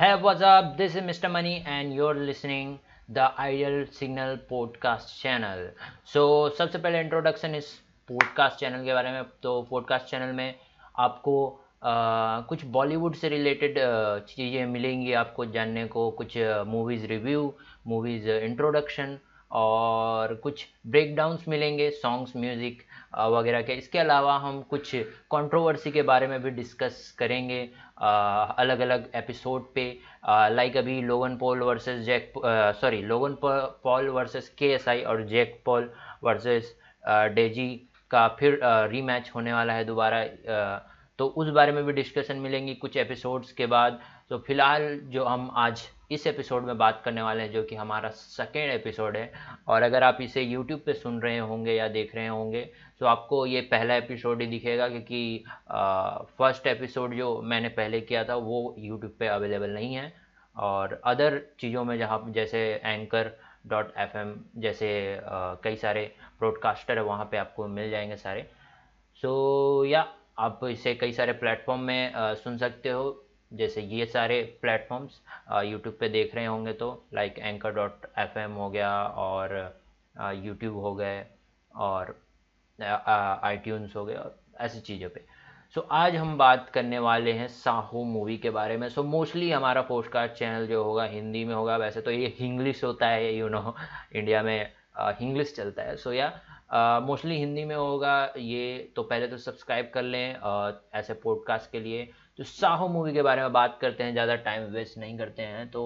Hey, what's up? This is Mr. Money, and you're listening the Ideal Signal Podcast channel. सबसे पहले introduction इस podcast channel के बारे में तो पॉडकास्ट चैनल में आपको आ, कुछ बॉलीवुड से रिलेटेड चीज़ें मिलेंगी आपको जानने को कुछ मूवीज़ रिव्यू मूवीज़ इंट्रोडक्शन और कुछ ब्रेकडाउंस मिलेंगे सॉन्ग्स म्यूज़िक वगैरह के इसके अलावा हम कुछ कंट्रोवर्सी के बारे में भी डिस्कस करेंगे अलग अलग एपिसोड पे लाइक अभी Logan Paul versus Jake sorry Logan Paul versus के और जैक पॉल वर्सेस डेजी का फिर रीमैच होने वाला है दोबारा तो उस बारे में भी डिस्कशन मिलेंगी कुछ एपिसोड्स के बाद। तो फ़िलहाल जो हम आज इस एपिसोड में बात करने वाले हैं जो कि हमारा सेकेंड एपिसोड है और अगर आप इसे यूट्यूब पे सुन रहे होंगे या देख रहे होंगे तो आपको ये पहला एपिसोड ही दिखेगा क्योंकि फ़र्स्ट एपिसोड जो मैंने पहले किया था वो यूट्यूब पे अवेलेबल नहीं है। और अदर चीज़ों में जहाँ जैसे एंकर डॉट एफ़ एम जैसे आ, कई सारे ब्रॉडकास्टर है वहाँ पे आपको मिल जाएँगे सारे। सो so, या आप इसे कई सारे प्लेटफॉर्म में आ, सुन सकते हो। जैसे ये सारे प्लेटफॉर्म्स यूट्यूब पे देख रहे होंगे तो लाइक एंकर डॉट एफ़ हो गया और यूट्यूब हो गए और आई हो गए और ऐसी चीज़ों पे। सो so, आज हम बात करने वाले हैं साहू मूवी के बारे में। सो so, मोस्टली हमारा पोस्ट कार्ड चैनल जो होगा हिंदी में होगा। वैसे तो ये इंग्लिश होता है यू नो इंडिया में इंग्लिश चलता है। सो so, या मोस्टली हिंदी में होगा ये। तो पहले तो सब्सक्राइब कर लें ऐसे पॉडकास्ट के लिए। तो साहो मूवी के बारे में बात करते हैं, ज़्यादा टाइम वेस्ट नहीं करते हैं तो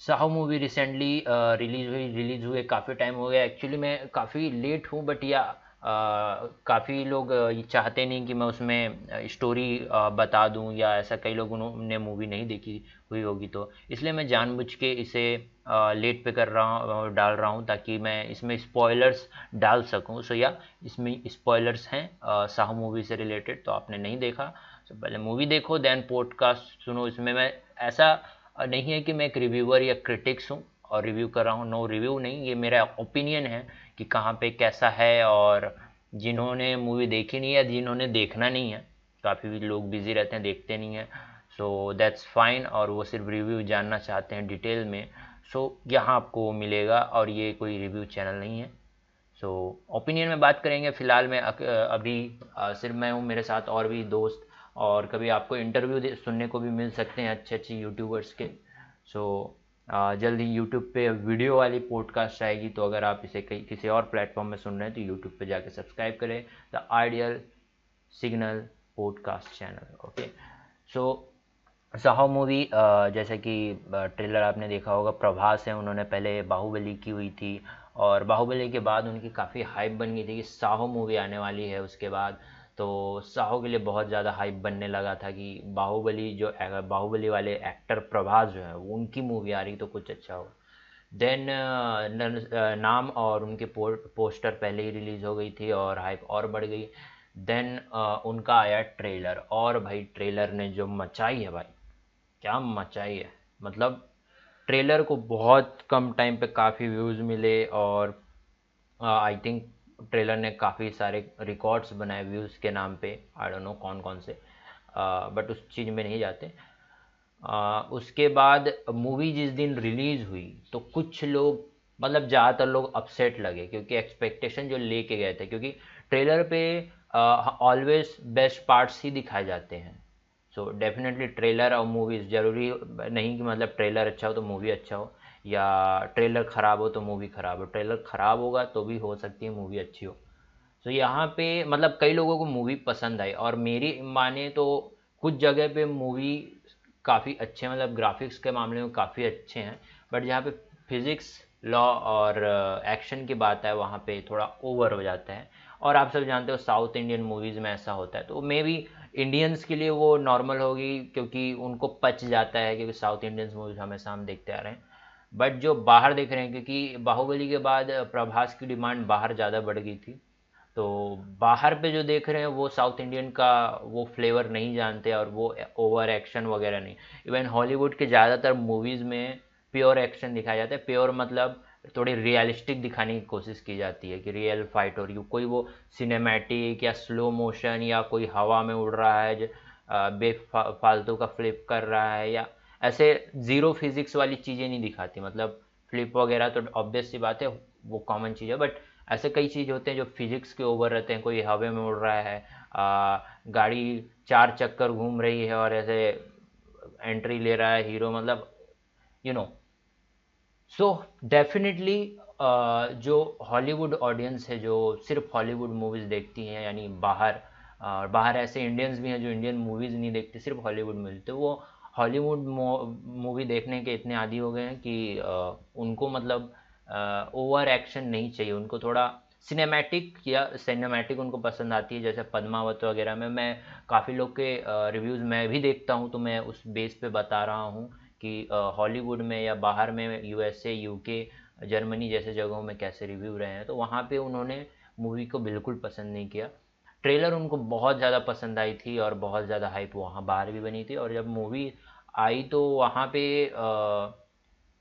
साहो मूवी रिसेंटली रिलीज़ हुई रिलीज़ हुए काफ़ी टाइम हो गया। एक्चुअली मैं काफ़ी लेट हूँ बट या काफ़ी लोग चाहते नहीं कि मैं उसमें स्टोरी बता दूँ, या ऐसा कई लोगों ने मूवी नहीं देखी हुई होगी तो। इसलिए मैं जानबूझ के इसे लेट पे कर रहा हूँ डाल रहा हूँ, ताकि मैं इसमें स्पॉयलर्स डाल सकूँ। सो या, इसमें स्पॉयलर्स हैं साहू मूवी से रिलेटेड तो आपने नहीं देखा। तो पहले मूवी देखो देन पॉडकास्ट सुनो। इसमें मैं ऐसा नहीं है कि मैं एक रिव्यूअर या क्रिटिक्स हूँ और रिव्यू कर रहा हूँ। नो रिव्यू नहीं ये मेरा ओपिनियन है कि कहाँ पे कैसा है और जिन्होंने मूवी देखी नहीं है जिन्होंने देखना नहीं है। काफ़ी भी लोग बिज़ी रहते हैं देखते नहीं हैं। सो दैट्स फाइन और वो सिर्फ़ रिव्यू जानना चाहते हैं डिटेल में। सो so, यहाँ आपको मिलेगा और ये कोई रिव्यू चैनल नहीं है। सो so, ओपिनियन में बात करेंगे। फ़िलहाल मैं अभी सिर्फ़ मैं हूँ मेरे साथ और भी दोस्त और कभी आपको इंटरव्यू सुनने को भी मिल सकते हैं अच्छे अच्छे यूट्यूबर्स के। सो so, जल्द ही यूट्यूब पे वीडियो वाली पॉडकास्ट आएगी तो अगर आप इसे कहीं किसी और प्लेटफॉर्म में सुन रहे हैं तो यूट्यूब पे जाके सब्सक्राइब करें the ideal signal podcast channel okay so Saaho movie जैसे कि ट्रेलर आपने देखा होगा प्रभास है उन्होंने पहले बाहुबली की हुई थी और बाहुबली के बाद उनकी काफ़ी हाइप बन गई थी कि साहो मूवी आने वाली है उसके बाद तो साहो के लिए बहुत ज़्यादा हाइप बनने लगा था कि बाहुबली जो बाहुबली वाले एक्टर प्रभास जो है, उनकी मूवी आ रही तो कुछ अच्छा हो। देन नाम और उनके पोस्टर पहले ही रिलीज़ हो गई थी और हाइप और बढ़ गई। देन उनका आया ट्रेलर और भाई ट्रेलर ने जो मचाई है भाई, क्या मचाई है? मतलब ट्रेलर को बहुत कम टाइम पे काफ़ी व्यूज़ मिले और आई थिंक ट्रेलर ने काफ़ी सारे रिकॉर्ड्स बनाए व्यूज़ के नाम पे आई डोंट नो कौन कौन से बट उस चीज़ में नहीं जाते। आ, उसके बाद मूवी जिस दिन रिलीज़ हुई तो कुछ लोग मतलब ज़्यादातर लोग अपसेट लगे क्योंकि एक्सपेक्टेशन जो लेके गए थे क्योंकि ट्रेलर पे ऑलवेज बेस्ट पार्ट्स ही दिखाए जाते हैं। सो डेफिनेटली ट्रेलर और मूवीज़ ज़रूरी नहीं कि मतलब ट्रेलर अच्छा हो तो मूवी अच्छा हो। या ट्रेलर ख़राब हो तो मूवी ख़राब हो। ट्रेलर ख़राब होगा तो भी हो सकती है मूवी अच्छी हो। तो यहाँ पे मतलब कई लोगों को मूवी पसंद आई और मेरी माने तो कुछ जगह पे मूवी काफ़ी अच्छे मतलब ग्राफिक्स के मामले में काफ़ी अच्छे हैं, बट जहाँ पे फिज़िक्स, लॉ और एक्शन की बात है वहाँ पे थोड़ा ओवर हो जाता है। और आप सब जानते हो साउथ इंडियन मूवीज़ में ऐसा होता है तो मे बी इंडियंस के लिए वो नॉर्मल होगी क्योंकि उनको पच जाता है, क्योंकि साउथ इंडियंस मूवीज़ हमेशा हम देखते आ रहे हैं। बट जो बाहर देख रहे हैं, क्योंकि बाहुबली के बाद प्रभास की डिमांड बाहर ज़्यादा बढ़ गई थी तो बाहर पे जो देख रहे हैं, वो साउथ इंडियन का वो फ्लेवर नहीं जानते और वो ओवर एक्शन वगैरह नहीं। इवन हॉलीवुड के ज़्यादातर मूवीज़ में प्योर एक्शन दिखाया जाता है। प्योर मतलब थोड़ी रियलिस्टिक दिखाने की कोशिश की जाती है कि रियल फाइट हो रही हो। कोई वो सिनेमैटिक या स्लो मोशन या कोई हवा में उड़ रहा है बे फालतू का फ्लिप कर रहा है या ऐसे ज़ीरो फिजिक्स वाली चीज़ें नहीं दिखाती। मतलब फ्लिप वगैरह तो ऑब्वियस सी बात है वो कॉमन चीज़ है बट ऐसे कई चीज़ होते हैं जो फिजिक्स के ओवर रहते हैं। कोई हवे में उड़ रहा है आ, गाड़ी चार चक्कर घूम रही है और ऐसे एंट्री ले रहा है हीरो मतलब यू नो सो डेफिनेटली जो हॉलीवुड ऑडियंस है जो सिर्फ़ हॉलीवुड मूवीज़ देखती हैं यानी बाहर और बाहर ऐसे इंडियंस भी हैं जो इंडियन मूवीज़ नहीं देखते सिर्फ़ हॉलीवुड मूवीज़ तो वो हॉलीवुड मूवी देखने के इतने आदि हो गए हैं कि उनको मतलब ओवर एक्शन नहीं चाहिए। उनको थोड़ा सिनेमैटिक या सिनेमैटिक उनको पसंद आती है। जैसे पद्मावत वगैरह में, मैं काफ़ी लोग के रिव्यूज़ मैं भी देखता हूँ तो मैं उस बेस पे बता रहा हूँ कि हॉलीवुड में या बाहर में यूएसए यूके जर्मनी जैसे जगहों में कैसे रिव्यू रहे हैं। तो वहाँ पे उन्होंने मूवी को बिल्कुल पसंद नहीं किया। ट्रेलर उनको बहुत ज़्यादा पसंद आई थी और बहुत ज़्यादा हाइप वहाँ बाहर भी बनी थी और जब मूवी आई तो वहाँ पे आ,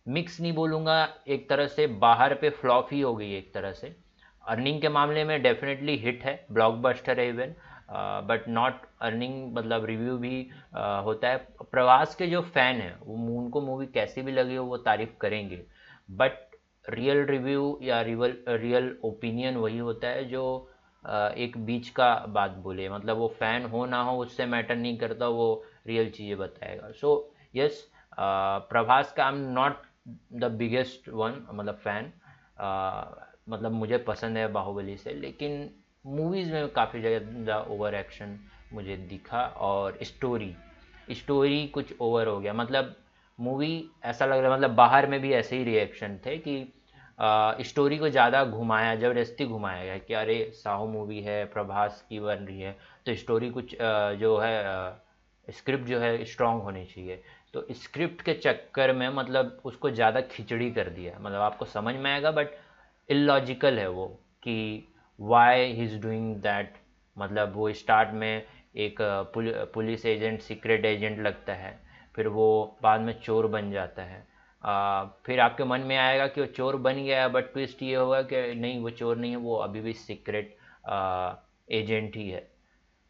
मिक्स नहीं बोलूँगा एक तरह से बाहर पे फ्लॉप ही हो गई एक तरह से। अर्निंग के मामले में डेफिनेटली हिट है ब्लॉकबस्टर है इवन बट नॉट अर्निंग मतलब रिव्यू भी uh, होता है। प्रवास के जो फ़ैन हैं वो उनको मूवी कैसी भी लगी हो वो तारीफ़ करेंगे। बट रियल रिव्यू या रियल रियल ओपिनियन वही होता है जो एक बीच का बात बोले। मतलब वो फ़ैन हो ना हो, उससे मैटर नहीं करता, वो रियल चीज़ें बताएगा। सो यस प्रभास का I am not the biggest one मतलब फ़ैन मतलब मुझे पसंद है बाहुबली से, लेकिन मूवीज़ में काफ़ी ज़्यादा ओवर एक्शन मुझे दिखा और स्टोरी स्टोरी कुछ ओवर हो गया। मतलब मूवी ऐसा लग रहा मतलब बाहर में भी ऐसे ही रिएक्शन थे कि स्टोरी को ज़्यादा घुमाया, ज़बरदस्ती घुमाया गया कि अरे, साहू मूवी है, प्रभास की बन रही है तो स्टोरी कुछ जो है स्क्रिप्ट जो है स्ट्रांग होनी चाहिए। तो स्क्रिप्ट के चक्कर में मतलब उसको ज़्यादा खिचड़ी कर दिया। मतलब आपको समझ में आएगा बट इलॉजिकल है वो कि why he is doing that मतलब वो स्टार्ट में एक पुलिस एजेंट सीक्रेट एजेंट लगता है, फिर वो बाद में चोर बन जाता है। आ, फिर आपके मन में आएगा कि वो चोर बन गया बट ट्विस्ट ये होगा कि नहीं वो चोर नहीं है वो अभी भी सीक्रेट एजेंट ही है।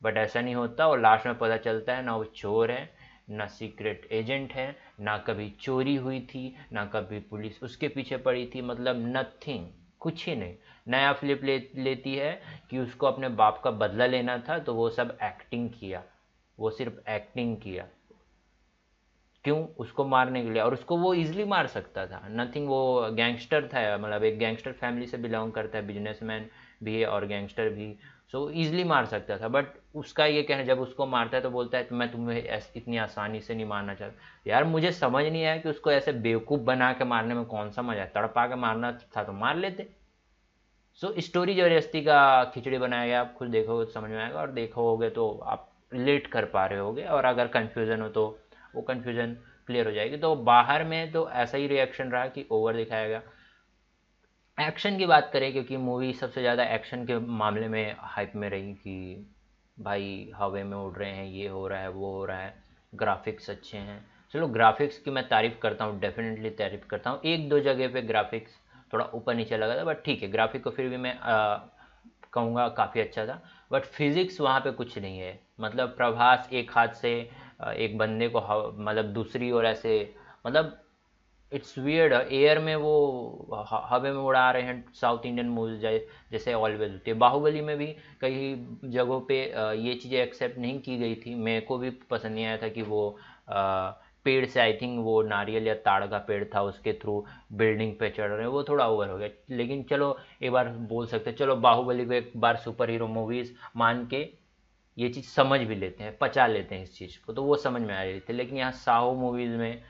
बट ऐसा नहीं होता और लास्ट में पता चलता है ना वो चोर है ना सीक्रेट एजेंट है ना कभी चोरी हुई थी ना कभी पुलिस उसके पीछे पड़ी थी मतलब नथिंग कुछ ही नहीं। नया फ्लिप ले लेती है कि उसको अपने बाप का बदला लेना था तो वो सब एक्टिंग किया वो सिर्फ़ एक्टिंग किया। क्यों? उसको मारने के लिए। और उसको वो इजीली मार सकता था। नथिंग वो गैंगस्टर था मतलब एक गैंगस्टर फैमिली से बिलोंग करता है बिजनेसमैन भी है और गैंगस्टर भी। सो so, ईजिली मार सकता था। बट उसका ये कहना जब उसको मारता है तो बोलता है तो मैं तुम्हें इतनी आसानी से नहीं मारना चाहता। यार मुझे समझ नहीं आया कि उसको ऐसे बेवकूफ़ बना के मारने में कौन सा मज़ा है। तड़पा के मारना था तो मार लेते। सो so, स्टोरी ज़बरदस्ती का खिचड़ी बनाया गया। आप खुद देखोगे तो समझ में आएगा। और देखोगे तो आप रिलेट कर पा रहे होगे। और अगर कन्फ्यूज़न हो तो वो कन्फ्यूज़न क्लियर हो जाएगी। तो बाहर में तो ऐसा ही रिएक्शन रहा कि ओवर दिखाया गया। एक्शन की बात करें, क्योंकि मूवी सबसे ज़्यादा एक्शन के मामले में हाइप में रही कि भाई, हवे में उड़ रहे हैं, ये हो रहा है, वो हो रहा है ग्राफिक्स अच्छे हैं। चलो ग्राफिक्स की मैं तारीफ़ करता हूँ डेफिनेटली तारीफ़ करता हूँ। एक दो जगह पे ग्राफिक्स थोड़ा ऊपर नीचे लगा था बट ठीक है ग्राफिक को फिर भी मैं कहूँगा काफ़ी अच्छा था। बट फिज़िक्स वहाँ पे कुछ नहीं है। मतलब प्रभास एक हाथ से एक बंदे को मतलब दूसरी ओर ऐसे मतलब इट्स वियर्ड एयर में वो हवे में उड़ा रहे हैं साउथ इंडियन मूवीज़ जैसे ऑलवेज होती है बाहुबली में भी कई जगहों पे ये चीज़ें एक्सेप्ट नहीं की गई थी। मेरे को भी पसंद नहीं आया था कि वो पेड़ से आई थिंक वो नारियल या ताड़ का पेड़ था उसके थ्रू बिल्डिंग पे चढ़ रहे वो थोड़ा ओवर हो गया। लेकिन चलो, एक बार बोल सकते चलो बाहुबली को एक बार सुपर हीरो मूवीज़ मान के ये चीज़ समझ भी लेते हैं, पचा लेते हैं इस चीज़ को तो वो समझ में आ रही थी। लेकिन यहाँ साहो मूवीज़ में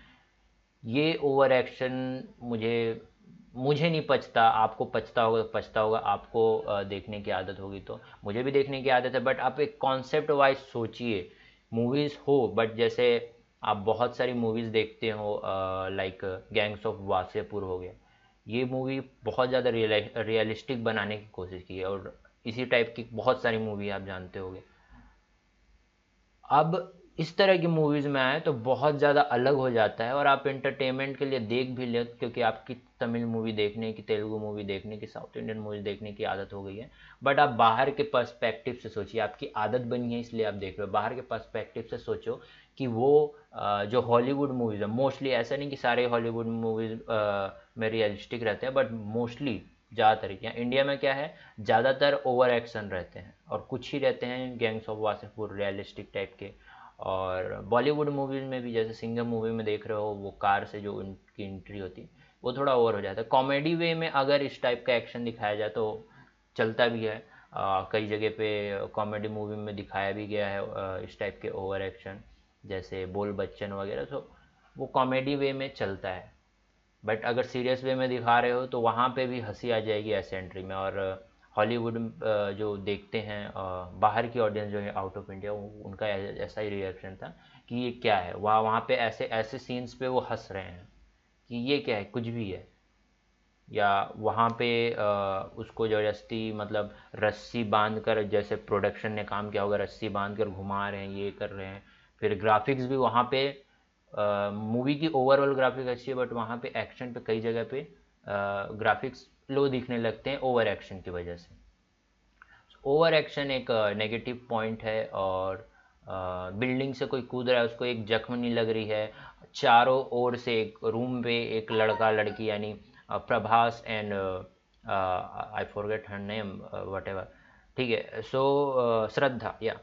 ये ओवर एक्शन मुझे मुझे नहीं पचता, आपको पचता होगा तो पचता होगा, आपको देखने की आदत होगी तो मुझे भी देखने की आदत है बट आप एक कॉन्सेप्ट वाइज सोचिए मूवीज़ हो बट जैसे आप बहुत सारी मूवीज़ देखते हो लाइक गैंग्स ऑफ़ वासेपुर हो गया, ये मूवी बहुत ज़्यादा रियलिस्टिक बनाने की कोशिश की है, और इसी टाइप की बहुत सारी मूवी आप जानते होंगे। अब इस तरह की मूवीज़ में आए तो बहुत ज़्यादा अलग हो जाता है और आप इंटरटेनमेंट के लिए देख भी ले, क्योंकि आपकी तमिल मूवी देखने की, तेलुगु मूवी देखने की साउथ इंडियन मूवी देखने की आदत हो गई है। बट आप बाहर के पर्सपेक्टिव से सोचिए, आपकी आदत बनी है इसलिए आप देख रहे हो। बाहर के पर्सपेक्टिव से सोचो कि वो जो हॉलीवुड मूवीज़ है मोस्टली ऐसा नहीं कि सारे हॉलीवुड मूवीज़ में रियलिस्टिक रहते हैं बट मोस्टली ज़्यादातर यहाँ इंडिया में क्या है? ज़्यादातर ओवर एक्शन रहते हैं और कुछ ही रहते हैं gangs of Wasseypur realistic type के। और बॉलीवुड मूवीज़ में भी जैसे सिंगम मूवी में देख रहे हो वो कार से जो उनकी एंट्री होती है वो थोड़ा ओवर हो जाता है। कॉमेडी वे में अगर इस टाइप का एक्शन दिखाया जाए तो चलता भी है। आ, कई जगह पे कॉमेडी मूवी में दिखाया भी गया है इस टाइप के ओवर एक्शन जैसे बोल बच्चन वगैरह। तो वो कॉमेडी वे में चलता है। बट अगर सीरियस वे में दिखा रहे हो तो वहाँ पे भी हँसी आ जाएगी ऐसे एंट्री में। और हॉलीवुड जो देखते हैं बाहर की ऑडियंस जो है आउट ऑफ़ इंडिया उनका ऐसा ही रिएक्शन था कि ये क्या है? वहाँ वहाँ पे ऐसे ऐसे सीन्स पे वो हंस रहे हैं कि ये क्या है? कुछ भी है। या वहाँ पे उसको ज़बरदस्ती मतलब रस्सी बाँध कर जैसे प्रोडक्शन ने काम किया होगा, रस्सी बाँध कर घुमा रहे हैं, ये कर रहे हैं। फिर ग्राफिक्स भी वहाँ पे मूवी की ओवरऑल ग्राफिक अच्छी है बट वहाँ पे एक्शन पे कई जगह पे ग्राफिक्स लो दिखने लगते हैं ओवर एक्शन की वजह से। ओवर एक्शन एक नेगेटिव पॉइंट है और बिल्डिंग से कोई कूद रहा है, उसको एक जख्म नहीं लग रही है। चारों ओर से एक रूम पे एक लड़का, लड़की यानी Prabhas and I forget her name whatever ठीक है। सो श्रद्धा या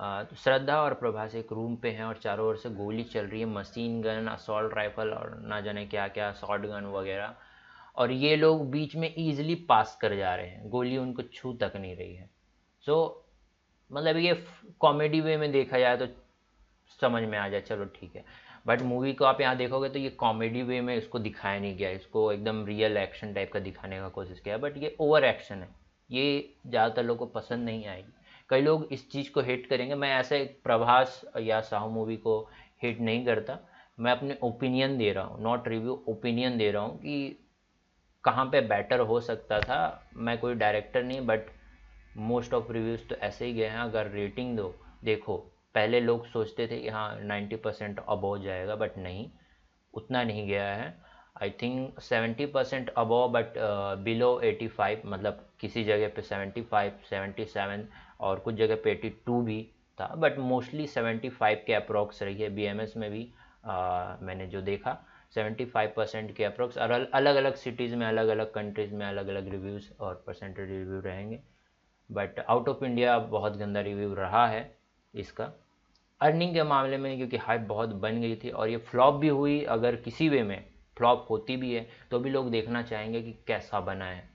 तो श्रद्धा और प्रभास एक रूम पे हैं और चारों ओर से गोली चल रही है मशीन गन असॉल्ट राइफल और ना जाने क्या क्या शॉर्ट गन वगैरह। और ये लोग बीच में ईजिली पास कर जा रहे हैं। गोली उनको छू तक नहीं रही है। सो so, मतलब ये कॉमेडी वे में देखा जाए तो समझ में आ जाए चलो ठीक है। बट मूवी को आप यहाँ देखोगे तो ये कॉमेडी वे में इसको दिखाया नहीं गया। इसको एकदम रियल एक्शन टाइप का दिखाने का कोशिश किया। बट ये ओवर एक्शन है। ये ज़्यादातर लोगों को पसंद नहीं आएगी। कई लोग इस चीज़ को हिट करेंगे। मैं ऐसे प्रभास या साहू मूवी को हिट नहीं करता। मैं अपने ओपिनियन दे रहा हूँ नॉट रिव्यू ओपिनियन दे रहा हूँ कि कहाँ पे बेटर हो सकता था। मैं कोई डायरेक्टर नहीं बट मोस्ट ऑफ़ रिव्यूज़ तो ऐसे ही गए हैं। अगर रेटिंग दो, देखो, पहले लोग सोचते थे कि हाँ नाइन्टी परसेंट अबव जाएगा बट नहीं, उतना नहीं गया है। I think seventy percent above but below eighty five मतलब किसी जगह पे सेवेंटी फाइव सेवेंटी सेवन और कुछ जगह पे एटी टू भी था बट मोस्टली सेवेंटी फाइव के अप्रोक्स रही है बी एम एस में भी uh, मैंने जो देखा सेवेंटी फाइव परसेंट के अप्रोक्स और अलग अलग सिटीज़ में अलग अलग कंट्रीज़ में अलग अलग रिव्यूज़ और परसेंटेज रिव्यू रहेंगे। बट आउट ऑफ़ इंडिया बहुत गंदा रिव्यू रहा है इसका। अर्निंग के मामले में क्योंकि हाइप बहुत बन गई थी और ये फ्लॉप भी हुई अगर किसी वे में फ्लॉप होती भी है तो भी लोग देखना चाहेंगे कि कैसा बना है।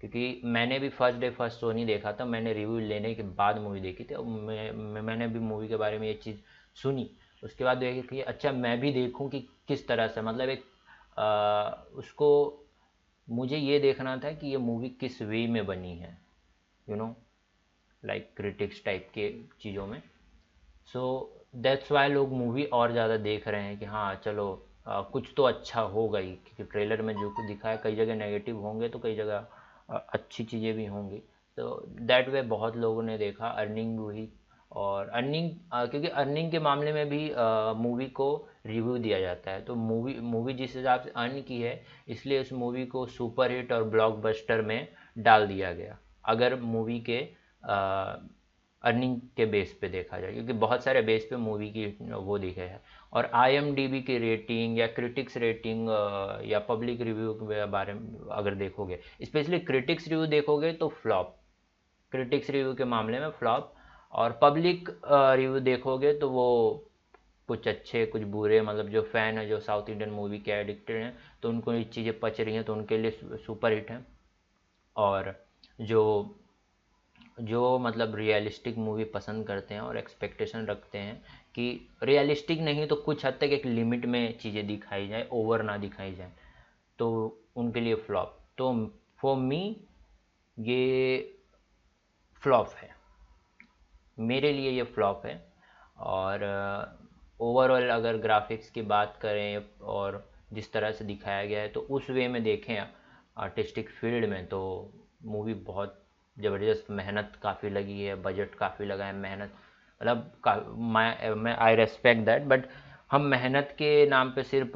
क्योंकि मैंने भी फ़र्स्ट डे फ़र्स्ट शो नहीं देखा था मैंने रिव्यू लेने के बाद मूवी देखी थी और मैं, मैंने भी मूवी के बारे में ये चीज़ सुनी। उसके बाद देखी कि अच्छा मैं भी देखूँ कि किस तरह से मतलब एक आ, उसको मुझे ये देखना था कि ये मूवी किस वे में बनी है you know like critics type के चीज़ों में। सो दैट्स वाई लोग मूवी और ज़्यादा देख रहे हैं कि हाँ चलो आ, कुछ तो अच्छा हो गई क्योंकि ट्रेलर में जो कुछ दिखाया कई जगह नेगेटिव होंगे तो कई जगह अच्छी चीज़ें भी होंगी। तो दैट वे बहुत लोगों ने देखा अर्निंग हुई और अर्निंग क्योंकि अर्निंग के मामले में भी मूवी को रिव्यू दिया जाता है। तो मूवी मूवी जिस हिसाब से अर्न की है, इसलिए उस मूवी को सुपर हिट और ब्लॉकबस्टर में डाल दिया गया। अगर मूवी के अर्निंग के बेस पे देखा जाए, क्योंकि बहुत सारे बेस पे मूवी की वो दिखे है। और आईएमडीबी की रेटिंग या क्रिटिक्स रेटिंग या पब्लिक रिव्यू के बारे में अगर देखोगे स्पेशली क्रिटिक्स रिव्यू देखोगे तो फ्लॉप क्रिटिक्स रिव्यू के मामले में फ्लॉप और पब्लिक रिव्यू देखोगे तो वो कुछ अच्छे, कुछ बुरे मतलब जो फ़ैन है, जो साउथ इंडियन मूवी के एडिक्टेड हैं तो उनको ये चीज़ें पच रही हैं तो उनके लिए सुपर हिट हैं। और जो जो मतलब रियलिस्टिक मूवी पसंद करते हैं और एक्सपेक्टेशन रखते हैं कि रियलिस्टिक नहीं तो कुछ हद तक एक लिमिट में चीज़ें दिखाई जाए ओवर ना दिखाई जाए। तो उनके लिए फ्लॉप तो फॉर मी ये फ्लॉप है। मेरे लिए ये फ्लॉप है और ओवरऑल अगर ग्राफिक्स की बात करें और जिस तरह से दिखाया गया है तो उस वे में देखें आर्टिस्टिक फ़ील्ड में तो मूवी बहुत ज़बरदस्त मेहनत काफ़ी लगी है बजट काफ़ी लगा है मेहनत मतलब मैं आई रेस्पेक्ट दैट बट हम मेहनत के नाम पे सिर्फ़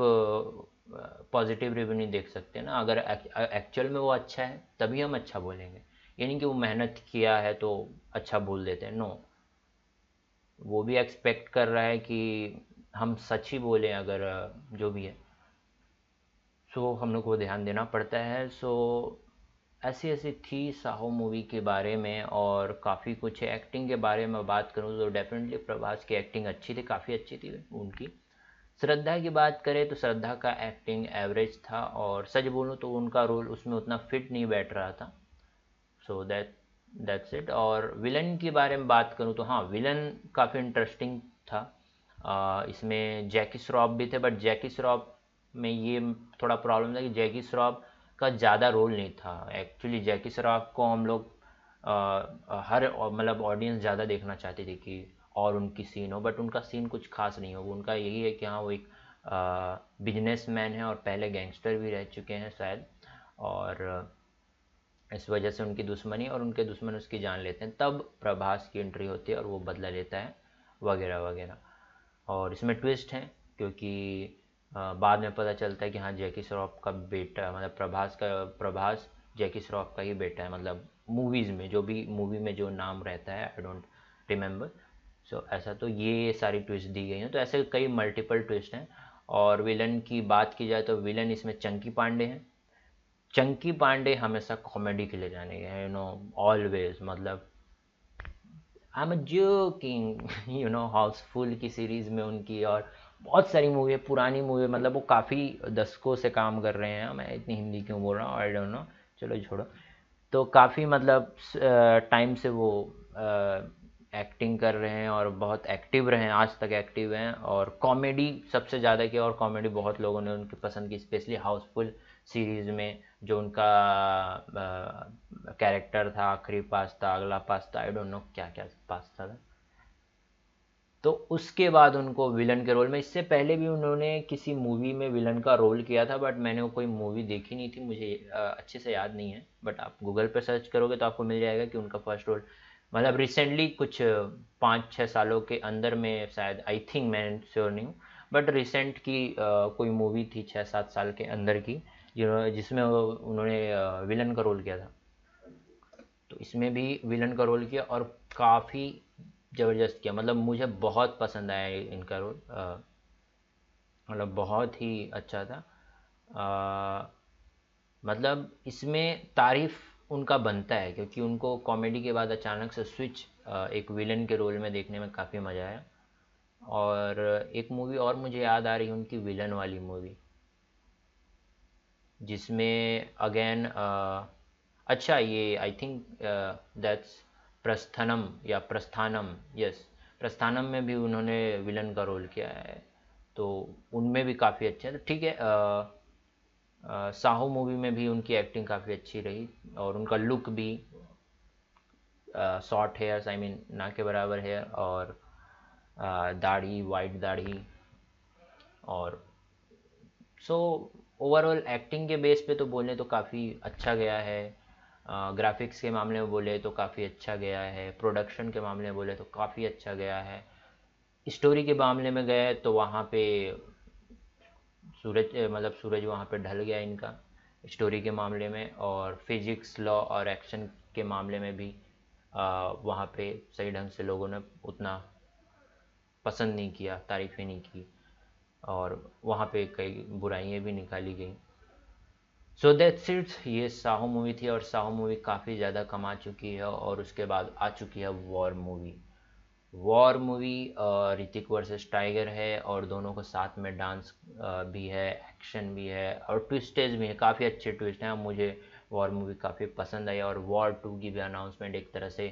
पॉजिटिव रिव्यू नहीं देख सकते ना। अगर एक्चुअल में वो अच्छा है तभी हम अच्छा बोलेंगे। यानी कि वो मेहनत किया है तो अच्छा बोल देते हैं। नो वो भी एक्सपेक्ट कर रहा है कि हम सच ही बोलें अगर जो भी है। सो so, हम लोग को ध्यान देना पड़ता है। सो ऐसी ऐसी थी साहो मूवी के बारे में और काफ़ी कुछ एक्टिंग के बारे में बात करूँ तो डेफिनेटली प्रभास की एक्टिंग अच्छी थी काफ़ी अच्छी थी उनकी। श्रद्धा की बात करें तो श्रद्धा का एक्टिंग एवरेज था और सच बोलूँ तो उनका रोल उसमें उतना फिट नहीं बैठ रहा था। सो दैट दैट्स इट और विलन के बारे में बात करूँ तो हाँ विलन काफ़ी इंटरेस्टिंग था। आ, इसमें जैकी श्रॉफ भी थे बट जैकी श्रॉफ में ये थोड़ा प्रॉब्लम था कि जैकी श्रॉफ का ज़्यादा रोल नहीं था। एक्चुअली जैकी श्रॉफ को हम लोग हर मतलब ऑडियंस ज़्यादा देखना चाहते थे कि और उनकी सीन हो बट उनका सीन कुछ खास नहीं हो। उनका यही है कि हाँ वो एक बिजनेसमैन है और पहले गैंगस्टर भी रह चुके हैं शायद, और इस वजह से उनकी दुश्मनी और उनके दुश्मन उसकी जान लेते हैं। तब प्रभास की एंट्री होती है और वो बदला लेता है, वगैरह वगैरह। और इसमें ट्विस्ट हैं, क्योंकि बाद में पता चलता है कि हाँ जैकी श्रॉफ का बेटा मतलब प्रभास का, प्रभास जैकी श्रॉफ का ही बेटा है मतलब मूवीज़ में, जो भी मूवी में जो नाम रहता है आई डोंट रिमेंबर सो ऐसा तो ये सारी ट्विस्ट दी गई हैं। तो ऐसे कई मल्टीपल ट्विस्ट हैं। और विलन की बात की जाए तो विलन इसमें चंकी पांडे हैं। चंकी पांडे हमेशा कॉमेडी के लिए जाने गए हैं यू नो ऑलवेज मतलब I am joking you know Housefull की सीरीज़ में उनकी और बहुत सारी मूवी है, पुरानी मूवी है मतलब वो काफ़ी दशकों से काम कर रहे हैं। मैं इतनी हिंदी क्यों बोल रहा हूँ? आई डोंट नो चलो छोड़ो। तो काफ़ी मतलब टाइम से वो एक्टिंग कर रहे हैं और बहुत एक्टिव रहे हैं, आज तक एक्टिव हैं और कॉमेडी सबसे ज़्यादा की और कॉमेडी बहुत लोगों ने उनकी पसंद की स्पेशली हाउसफुल सीरीज़ में जो उनका कैरेक्टर था, आखिरी पास था अगला पास था आई डोंट नो क्या क्या पास था। तो उसके बाद उनको विलन के रोल में, इससे पहले भी उन्होंने किसी मूवी में विलन का रोल किया था बट मैंने वो कोई मूवी देखी नहीं थी, मुझे अच्छे से याद नहीं है बट आप गूगल पर सर्च करोगे तो आपको मिल जाएगा कि उनका फ़र्स्ट रोल मतलब रिसेंटली कुछ पाँच छः सालों के अंदर में शायद आई थिंक मैं श्योर नहीं हूँ बट रिसेंट की कोई मूवी थी छः सात साल के अंदर की जिन्होंने जिसमें उन्होंने विलन का रोल किया था। तो इसमें भी विलन का रोल किया और काफ़ी ज़बरदस्त किया। मतलब मुझे बहुत पसंद आया इनका रोल। मतलब बहुत ही अच्छा था। आ, मतलब इसमें तारीफ़ उनका बनता है क्योंकि उनको कॉमेडी के बाद अचानक से स्विच एक विलन के रोल में देखने में काफ़ी मज़ा आया। और एक मूवी और मुझे याद आ रही है उनकी विलन वाली मूवी। जिसमें अगेन अच्छा ये आई थिंक दैट्स प्रस्थानम या प्रस्थानम यस प्रस्थानम में भी उन्होंने विलन का रोल किया है। तो उनमें भी काफ़ी अच्छे हैं। तो ठीक है साहू मूवी में भी उनकी एक्टिंग काफ़ी अच्छी रही और उनका लुक भी शॉर्ट हेयर्स आई मीन ना के बराबर हेयर और दाढ़ी वाइट दाढ़ी और सो ओवरऑल एक्टिंग के बेस पे तो बोले तो काफ़ी अच्छा गया है। ग्राफिक्स के मामले में बोले तो काफ़ी अच्छा गया है प्रोडक्शन के मामले में बोले तो काफ़ी अच्छा गया है। स्टोरी के मामले में गए तो वहाँ पे सूरज मतलब सूरज वहाँ पे ढल गया इनका स्टोरी के मामले में और फिजिक्स लॉ और एक्शन के मामले में भी वहाँ पे सही ढंग से लोगों ने उतना पसंद नहीं किया, तारीफ़ें नहीं की और वहाँ पे कई बुराइयाँ भी निकाली गई। सो दैट्स इट ये साहू मूवी थी और साहू मूवी काफ़ी ज़्यादा कमा चुकी है और उसके बाद आ चुकी है War movie War movie Hrithik versus Tiger है और दोनों को साथ में डांस भी है, एक्शन भी है और ट्विस्टेज भी है। काफ़ी अच्छे ट्विस्ट हैं। मुझे वॉर मूवी काफ़ी पसंद आई और वॉर टू की भी अनाउंसमेंट एक तरह से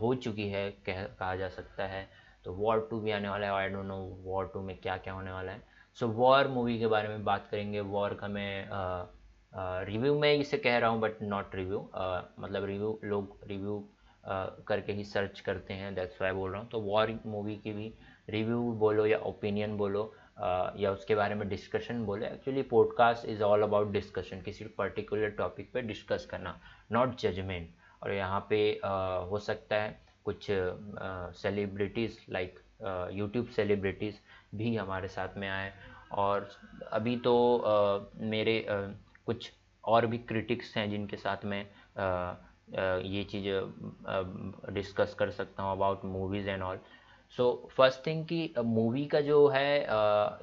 हो चुकी है, कह, कहा जा सकता है। तो वॉर टू भी आने वाला है। I don't know War two में क्या क्या होने वाला है। सो वॉर मूवी के बारे में बात करेंगे। वॉर का मैं रिव्यू में इसे कह रहा हूँ बट नॉट रिव्यू मतलब रिव्यू लोग रिव्यू करके ही सर्च करते हैं दैट्स वाई बोल रहा हूँ. तो वॉर मूवी की भी रिव्यू बोलो या ओपिनियन बोलो uh, या उसके बारे में डिस्कशन बोलो. Actually podcast is all about discussion किसी पर्टिकुलर टॉपिक पे डिस्कस करना नॉट जजमेंट और यहाँ पे uh, हो सकता है कुछ सेलिब्रिटीज़ लाइक यूट्यूब सेलिब्रिटीज़ भी हमारे साथ में आए. और अभी तो uh, मेरे uh, कुछ और भी क्रिटिक्स हैं जिनके साथ में ये चीज़ डिस्कस कर सकता हूँ about movies and all so first thing कि मूवी का जो है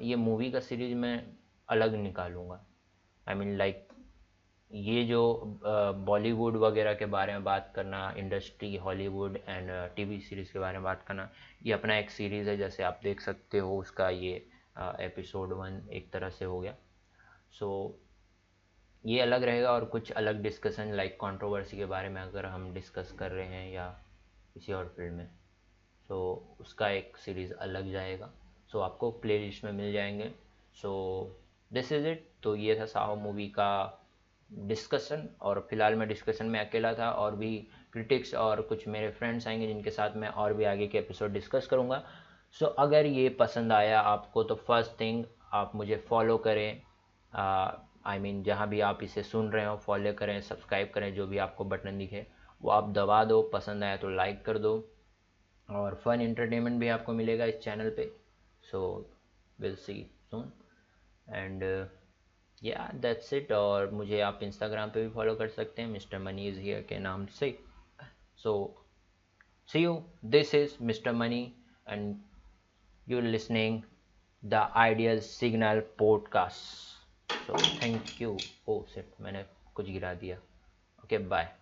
ये मूवी का सीरीज़ मैं अलग निकालूँगा. आई मीन लाइक ये जो बॉलीवुड वगैरह के बारे में बात करना industry Hollywood and TV series के बारे में बात करना ये अपना एक सीरीज़ है जैसे आप देख सकते हो उसका ये एपिसोड वन एक तरह से हो गया. सो so, ये अलग रहेगा और कुछ अलग डिस्कशन लाइक कंट्रोवर्सी के बारे में अगर हम डिस्कस कर रहे हैं या किसी और फ़ील्ड में सो उसका एक सीरीज़ अलग जाएगा। सो so, आपको प्ले में मिल जाएँगे। सो दिस इज़ इट तो ये था साहो मूवी का डिस्कशन और फ़िलहाल मैं डिस्कशन में अकेला था और भी क्रिटिक्स और कुछ मेरे फ्रेंड्स आएँगे जिनके साथ मैं और भी आगे के एपिसोड डिस्कस करूँगा। सो so, अगर ये पसंद आया आपको तो फ़र्स्ट थिंग आप मुझे फॉलो करें। आई मीन mean, जहाँ भी आप इसे सुन रहे हो फॉलो करें सब्सक्राइब करें जो भी आपको बटन दिखे वो आप दबा दो पसंद आया तो लाइक कर दो और फन एंटरटेनमेंट भी आपको मिलेगा इस चैनल पे। So will see soon and yeah that's it और मुझे आप इंस्टाग्राम पे भी फॉलो कर सकते हैं मिस्टर मनी इज़ हियर के नाम से। So see you this is mister money and you listening the ideal signal podcast so thank you oh shit मैंने कुछ गिरा दिया. Okay bye